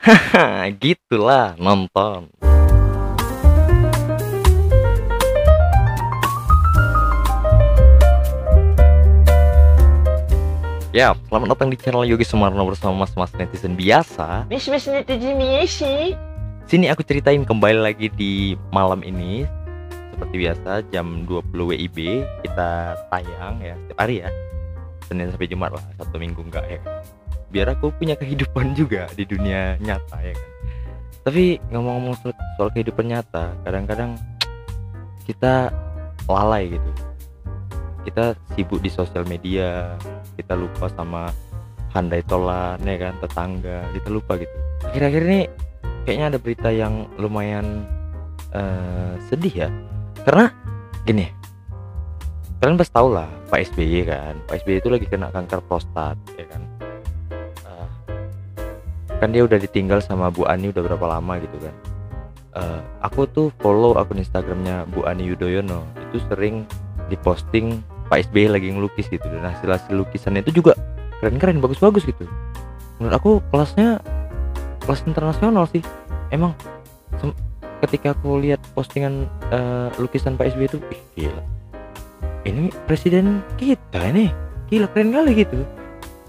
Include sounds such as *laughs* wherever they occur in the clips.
*laughs* gitulah nonton. Ya, selamat datang di channel Yogi Sumarno bersama mas-mas netizen biasa. Miss netizen Miesi. Sini aku ceritain kembali lagi di malam ini. Seperti biasa jam 20 WIB kita tayang ya setiap hari ya. Senin sampai Jumat lah, satu minggu enggak ya Biar aku punya kehidupan *laughs* juga di dunia nyata ya kan? Tapi ngomong-ngomong soal, soal kehidupan nyata Kadang-kadang kita lalai gitu. Kita sibuk di sosial media Kita lupa sama handai tolan ya kan tetangga kita lupa gitu. Akhir-akhir ini kayaknya ada berita yang lumayan eh, sedih ya. Karena gini kalian pasti tahu lah Pak SBY kan. Pak SBY itu lagi kena kanker prostat ya kan kan dia udah ditinggal sama Bu Ani udah berapa lama gitu kan. Eh, aku tuh follow akun Instagramnya Bu Ani Yudhoyono itu sering diposting Pak SBY lagi ngelukis gitu dan hasil hasil lukisannya itu juga keren-keren bagus-bagus gitu. Menurut aku kelasnya kelas internasional sih. Emang ketika aku lihat postingan eh, lukisan Pak SBY itu ih, gila. Ini presiden kita ini gila keren kali gitu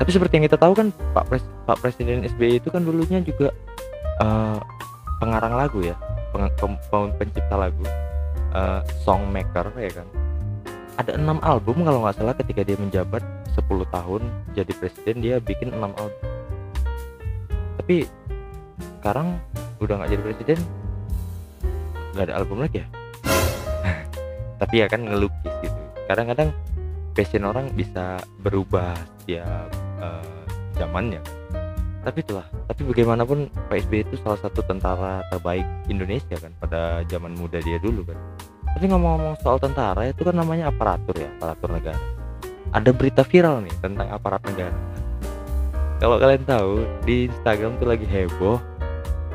tapi seperti yang kita tahu kan Pak Pres Pak Presiden SBY itu kan dulunya juga eh, pengarang lagu ya peng- pem- pencipta lagu eh, songmaker ya kan. Ada enam album kalau nggak salah ketika dia menjabat 10 tahun jadi presiden dia bikin enam album. Tapi sekarang udah nggak jadi presiden nggak ada album lagi ya? *laughs* Tapi ya kan ngelukis gitu. Kadang-kadang passion orang bisa berubah setiap eh, zamannya. Tapi itulah tapi bagaimanapun Pak SBY itu salah satu tentara terbaik Indonesia kan pada zaman muda dia dulu kan. Tapi ngomong-ngomong soal tentara itu kan namanya aparatur ya aparatur negara. Ada berita viral nih tentang aparat negara. Kalau kalian tahu di Instagram tuh lagi heboh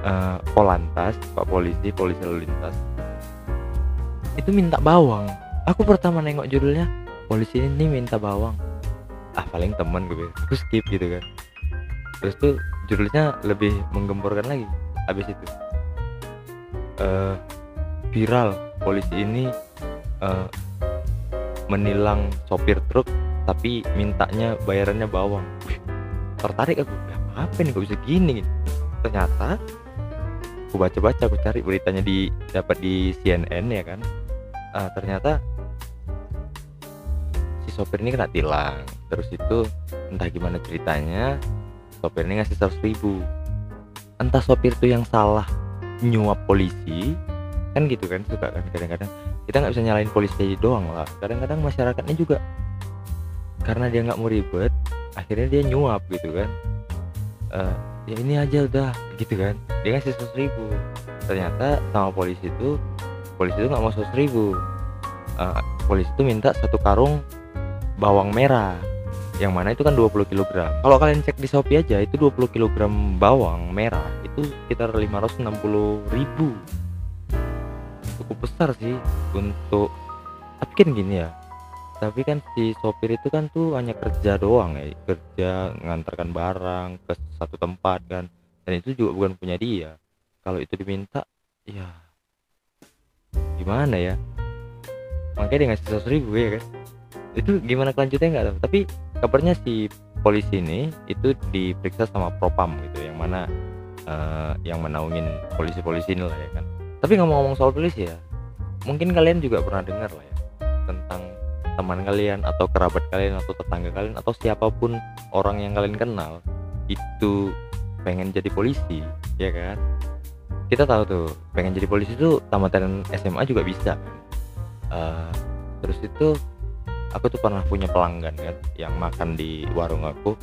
eh, Polantas Pak Polisi Polisi lalu lintas. Itu minta bawang. Aku pertama nengok judulnya polisi ini minta bawang ah paling temen gue aku skip gitu kan. Terus tuh judulnya lebih menggemborkan lagi habis itu. Eh viral polisi ini eh, menilang sopir truk tapi mintanya bayarannya bawang. Tertarik aku. "Ya, apa nih kok bisa gini ternyata aku baca-baca aku cari beritanya di dapat di CNN ya kan. Ah, ternyata si sopir ini kena tilang. Terus itu entah gimana ceritanya sopir ini ngasih 100 ribu. Entah sopir itu yang salah nyuap polisi kan gitu kan suka kan kadang-kadang. Kita nggak bisa nyalain polisi doang lah. Kadang-kadang masyarakatnya juga karena dia nggak mau ribet akhirnya dia nyuap gitu kan. Eh, ya ini aja udah gitu kan. Dia ngasih 100 ribu. Ternyata sama polisi itu polisi itu nggak mau 100 ribu. Eh, polisi itu minta satu karung bawang merah. Yang mana itu kan 20 kg kalau kalian cek di Shopee aja itu 20 kg bawang merah itu sekitar 560 ribu. Cukup besar sih untuk tapi kan gini ya tapi kan si sopir itu kan tuh hanya kerja doang ya kerja ngantarkan barang ke satu tempat kan dan itu juga bukan punya dia. Kalau itu diminta ya gimana ya? Makanya dia ngasih seratus ribu ya kan itu gimana kelanjutannya nggak tahu. Tapi kabarnya si polisi ini itu diperiksa sama propam gitu yang mana eh, yang menaungin polisi-polisi ini lah ya kan. Tapi ngomong-ngomong soal polisi ya mungkin kalian juga pernah dengar lah ya tentang teman kalian atau kerabat kalian atau tetangga kalian atau siapa pun orang yang kalian kenal itu pengen jadi polisi ya kan? Kita tahu tuh pengen jadi polisi tuh tamatan SMA juga bisa kan. Eh, terus itu aku tuh pernah punya pelanggan kan yang makan di warung aku.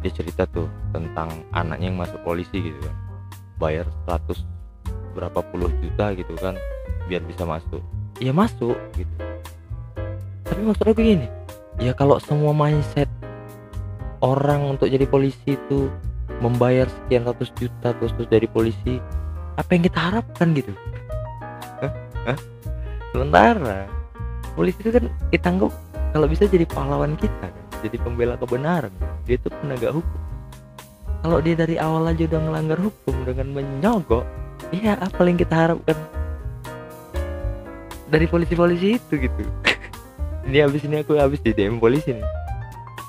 Dia cerita tuh tentang anaknya yang masuk polisi gitu kan. Bayar 100 berapa puluh juta gitu kan biar bisa masuk. Ya masuk gitu. Tapi maksud aku gini ya kalau semua mindset orang untuk jadi polisi itu membayar sekian ratus juta terus jadi polisi apa yang kita harapkan gitu? Sementara polisi itu kan kita anggap kalau bisa jadi pahlawan kita kan? Jadi pembela kebenaran dia itu penegak hukum. Kalau dia dari awal aja udah melanggar hukum dengan menyogok ya apa yang kita harapkan? Dari polisi-polisi itu gitu. *laughs* Ini habis ini aku habis di DM polisi nih.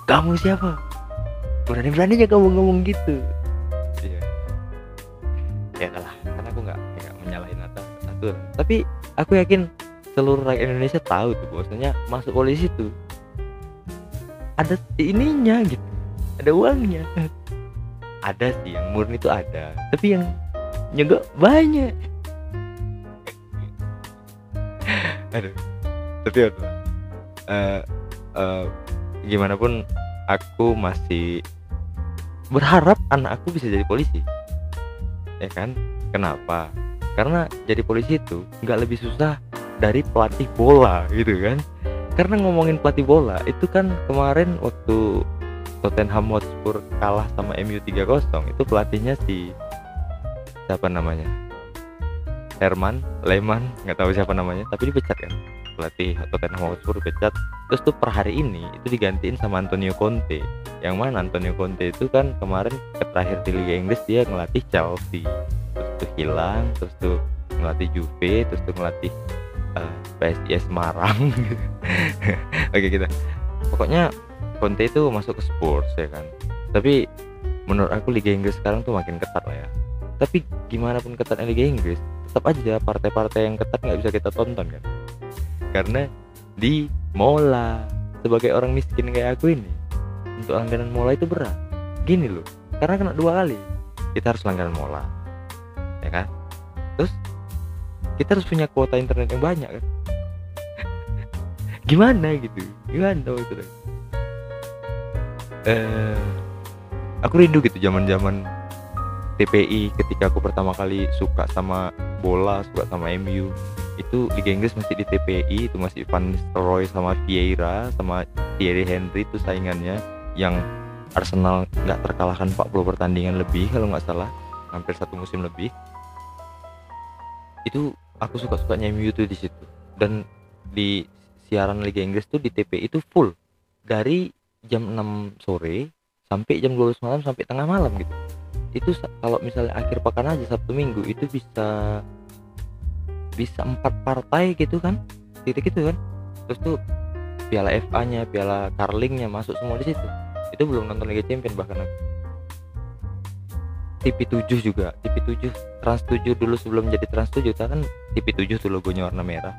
Kamu siapa? Berani beraninya kamu ngomong gitu. Iya. Ya kalah karena aku nggak nggak menyalahin atas aturan. Tapi aku yakin seluruh rakyat Indonesia tahu tuh bahwasanya masuk polisi tuh ada ininya gitu ada uangnya. *laughs* Ada sih yang murni itu ada tapi yang nyogok banyak. *laughs* Aduh tapi uh, uh, gimana pun aku masih berharap anak aku bisa jadi polisi. Ya kan? Kenapa? Karena jadi polisi itu nggak lebih susah dari pelatih bola gitu kan. Karena ngomongin pelatih bola itu kan kemarin waktu Tottenham Hotspur kalah sama MU 3-0 itu pelatihnya si siapa namanya? Herman Lehman nggak tahu siapa namanya tapi dipecat kan. Pelatih Tottenham Hotspur dipecat. Terus tuh per hari ini itu digantiin sama Antonio Conte. Yang mana Antonio Conte itu kan kemarin terakhir di Liga Inggris dia ngelatih Chelsea. Terus tuh hilang terus tuh ngelatih Juve terus tuh ngelatih uh, eh, PSIS Semarang. *laughs* Oke kita. Pokoknya Conte itu masuk ke Spurs ya kan? Tapi menurut aku Liga Inggris sekarang tuh makin ketat lah ya. Tapi gimana pun ketatnya Liga Inggris tetap aja partai-partai yang ketat nggak bisa kita tonton kan? Karena di mola sebagai orang miskin kayak aku ini untuk langganan mola itu berat. Gini loh karena kena dua kali kita harus langganan mola. Ya kan kita harus punya kuota internet yang banyak kan? Gimana gitu? Gimana itu eh aku rindu gitu zaman zaman TPI ketika aku pertama kali suka sama bola suka sama MU itu Liga Inggris masih di TPI itu masih Van Nistelrooy sama Vieira sama Thierry Henry itu saingannya yang Arsenal nggak terkalahkan 40 pertandingan lebih kalau nggak salah hampir satu musim lebih. Itu aku suka sukanya MU tuh di situ. Dan di siaran Liga Inggris tuh di TPI itu full. Dari jam 6 sore sampai jam 12 malam sampai tengah malam gitu. Itu kalau misalnya akhir pekan aja Sabtu Minggu itu bisa bisa empat partai gitu kan. Titik itu kan. Terus tuh piala FA nya piala Carlingnya masuk semua di situ. Itu belum nonton Liga Champion bahkan aku TV 7 juga. TV 7 Trans 7 dulu sebelum jadi Trans 7 kan TV 7 tuh logonya warna merah.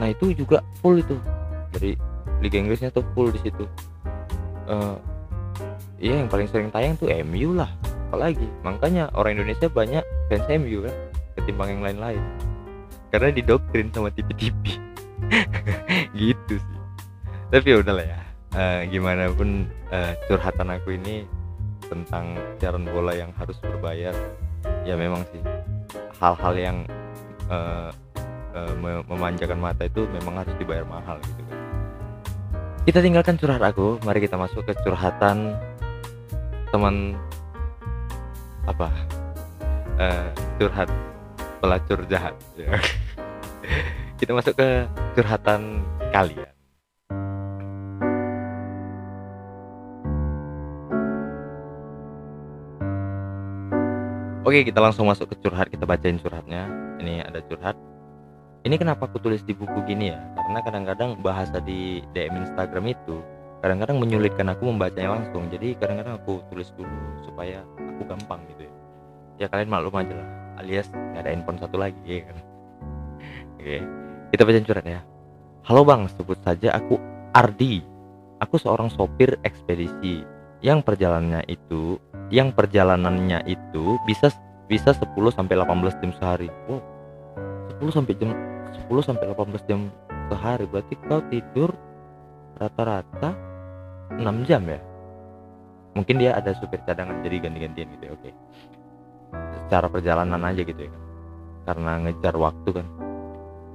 Nah itu juga full itu. Dari Liga Inggrisnya tuh full di situ. Uh, yang paling sering tayang tuh MU lah apalagi. Makanya orang Indonesia banyak fans MU kan ketimbang yang lain-lain. Karena didoktrin sama TV-TV *laughs* gitu sih. Tapi ya udahlah ya. Uh, gimana pun uh, curhatan aku ini tentang siaran bola yang harus berbayar ya memang sih. Hal-hal yang uh, uh, memanjakan mata itu memang harus dibayar mahal gitu kan. Kita tinggalkan curhat aku mari kita masuk ke curhatan teman apa? Uh, curhat pelacur jahat. *laughs* Kita masuk ke curhatan kalian Oke kita langsung masuk ke curhat. Kita bacain curhatnya. Ini ada curhat. Ini kenapa aku tulis di buku gini ya? Karena kadang-kadang bahasa di DM Instagram itu kadang-kadang menyulitkan aku membacanya langsung. Jadi kadang-kadang aku tulis dulu supaya aku gampang gitu ya. Ya kalian maklum aja lah. Alias nggak ada handphone satu lagi ya kan? *laughs* Oke kita baca curhat ya. Halo bang sebut saja aku Ardi. Aku seorang sopir ekspedisi. Yang perjalanannya itu yang perjalanannya itu bisa bisa 10 sampai 18 jam sehari. Wow. 10 sampai jam 10 sampai 18 jam sehari. Berarti kau tidur rata-rata 6 jam ya? Mungkin dia ada supir cadangan jadi ganti-gantian gitu ya oke. Secara perjalanan aja gitu ya kan? Karena ngejar waktu kan?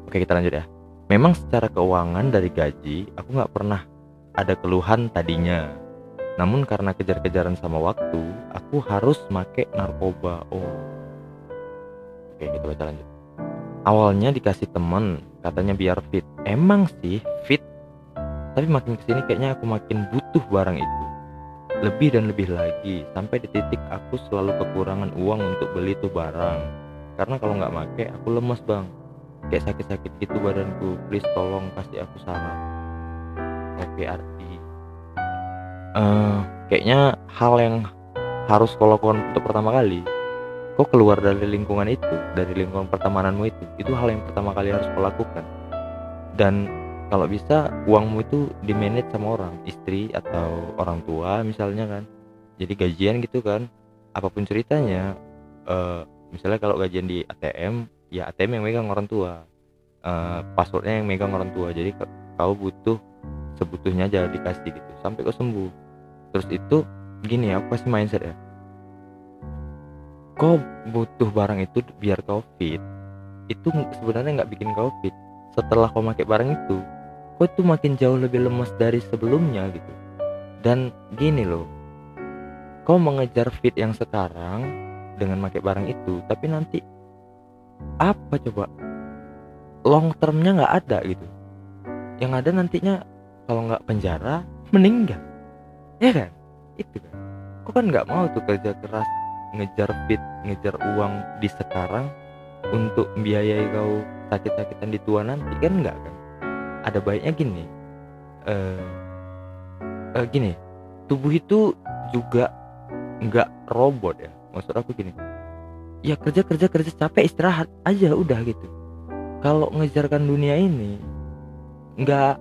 Oke kita lanjut ya. Memang secara keuangan dari gaji aku nggak pernah ada keluhan tadinya namun karena kejar-kejaran sama waktu aku harus make narkoba. Oh. Oke kita baca lanjut. Awalnya dikasih temen katanya biar fit. Emang sih fit? Tapi makin ke sini kayaknya aku makin butuh barang itu. Lebih dan lebih lagi sampai di titik aku selalu kekurangan uang untuk beli tuh barang. Karena kalau nggak make aku lemes bang. Kayak sakit-sakit gitu badanku. Please tolong kasih aku saran. Oke arti Eh, kayaknya hal yang harus kau lakukan untuk pertama kali kau keluar dari lingkungan itu dari lingkungan pertemananmu itu itu hal yang pertama kali harus kau lakukan. Dan kalau bisa uangmu itu di manage sama orang istri atau orang tua misalnya kan. Jadi gajian gitu kan. Apa pun ceritanya eh, misalnya kalau gajian di ATM ya ATM yang megang orang tua. Eh, passwordnya yang megang orang tua. Jadi kau butuh sebutuhnya aja dikasih gitu sampai kau sembuh terus itu gini aku kasih mindset ya kau butuh barang itu biar kau fit. Itu sebenarnya nggak bikin kau fit. Setelah kau pakai barang itu kau tuh makin jauh lebih lemas dari sebelumnya gitu. Dan gini loh kau mengejar fit yang sekarang dengan pakai barang itu tapi nanti apa coba? Long termnya nggak ada gitu. Yang ada nantinya kalau nggak penjara meninggal ya kan? Itu kan. Kau kan nggak mau tuh kerja keras ngejar fit ngejar uang di sekarang untuk membiayai kau sakit-sakitan di tua nanti kan enggak kan? Ada baiknya gini eh eh, gini tubuh itu juga nggak robot ya? Maksud aku gini ya kerja kerja kerja capek istirahat aja udah gitu. Kalau ngejarkan dunia ini nggak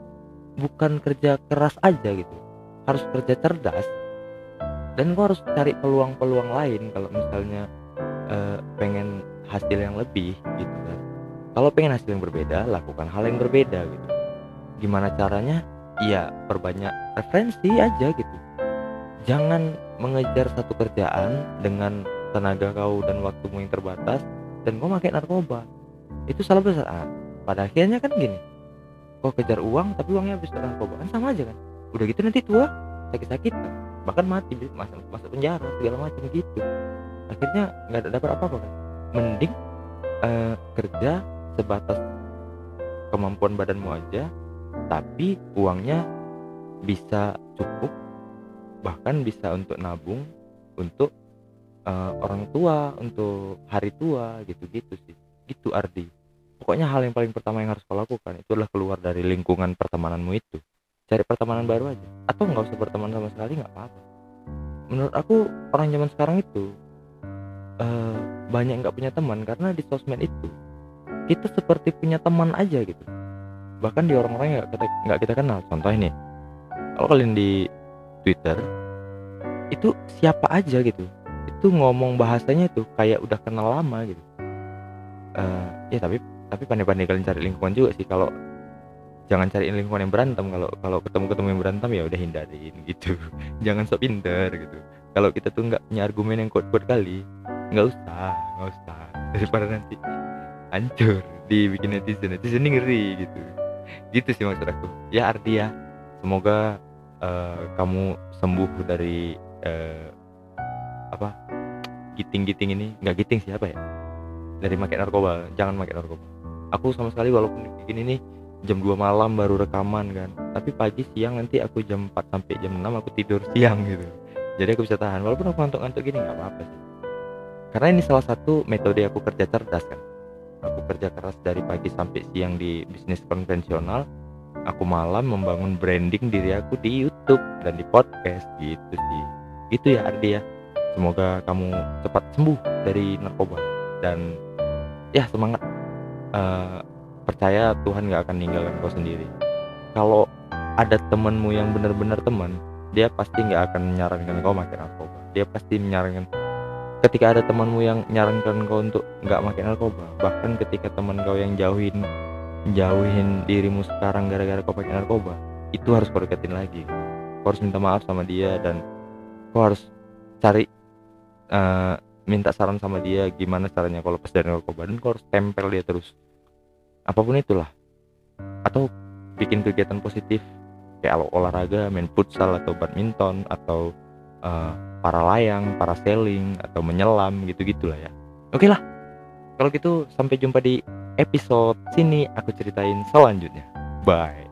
bukan kerja keras aja gitu harus kerja cerdas dan kau harus cari peluang-peluang lain kalau misalnya eh, pengen hasil yang lebih gitu kan. Kalau pengen hasil yang berbeda lakukan hal yang berbeda gitu. Gimana caranya? Ya perbanyak referensi aja gitu. Jangan mengejar satu kerjaan dengan tenaga kau dan waktumu yang terbatas dan kau pakai narkoba. Itu salah besar pada akhirnya kan gini kau kejar uang tapi uangnya habis ke narkoba kan sama aja kan udah gitu nanti tua sakit-sakitan bahkan mati masuk masuk penjara segala macam gitu. Akhirnya nggak dapat apa-apa kan mending eh, kerja sebatas kemampuan badanmu aja tapi uangnya bisa cukup bahkan bisa untuk nabung untuk eh, orang tua untuk hari tua gitu-gitu sih. Gitu Ardi. Pokoknya hal yang paling pertama yang harus kau lakukan itu adalah keluar dari lingkungan pertemananmu itu cari pertemanan baru aja. Atau nggak usah berteman sama sekali nggak apa-apa. Menurut aku orang zaman sekarang itu eh, banyak nggak punya teman karena di sosmed itu kita seperti punya teman aja gitu. Bahkan di orang-orang yang nggak kita kita kenal. Contoh ini kalau kalian di Twitter itu siapa aja gitu. Itu ngomong bahasanya itu kayak udah kenal lama gitu. Eh, ya tapi tapi pandai-pandai kalian cari lingkungan juga sih. Kalau jangan cari lingkungan yang berantem. Kalau kalau ketemu ketemu yang berantem ya udah hindarin gitu. *laughs* Jangan sok pinter gitu. Kalau kita tuh nggak punya argumen yang kuat-kuat kali nggak usah nggak usah. *laughs* Daripada nanti hancur dibikin netizen. Netizen ini ngeri gitu. Gitu sih maksud aku. Ya Ardi ya. Semoga eh, kamu sembuh dari eh, apa giting-giting ini. Nggak giting siapa ya? Dari makai narkoba. Jangan makai narkoba. Aku sama sekali walaupun kayak gini nih jam 2 malam baru rekaman kan. Tapi pagi siang nanti aku jam 4 sampai jam 6 aku tidur *laughs* siang gitu. Jadi aku bisa tahan. Walaupun aku ngantuk-ngantuk gini nggak apa-apa sih. Karena ini salah satu metode aku kerja cerdas kan. Aku kerja keras dari pagi sampai siang di bisnis konvensional. Aku malam membangun branding diri aku di YouTube dan di podcast gitu sih. Itu ya Ardi ya. Semoga kamu cepat sembuh dari narkoba. Dan ya semangat. Eh, percaya Tuhan gak akan ninggalkan kau sendiri. Kalau ada temanmu yang benar-benar teman dia pasti nggak akan menyarankan kau makan narkoba dia pasti menyarankan ketika ada temanmu yang menyarankan kau untuk nggak makan narkoba bahkan ketika teman kau yang jauhin jauhin dirimu sekarang gara-gara kau pakai narkoba itu harus kau deketin lagi. Kau harus minta maaf sama dia dan kau harus cari eh, minta saran sama dia gimana caranya kalau lepas dari narkoba dan kau harus tempel dia terus apa pun itulah. Atau bikin kegiatan positif kayak ol- olahraga main futsal atau badminton atau eh, para layang para sailing atau menyelam gitu gitulah ya. Oke lah. Kalau gitu sampai jumpa di episode sini. Aku ceritain selanjutnya. Bye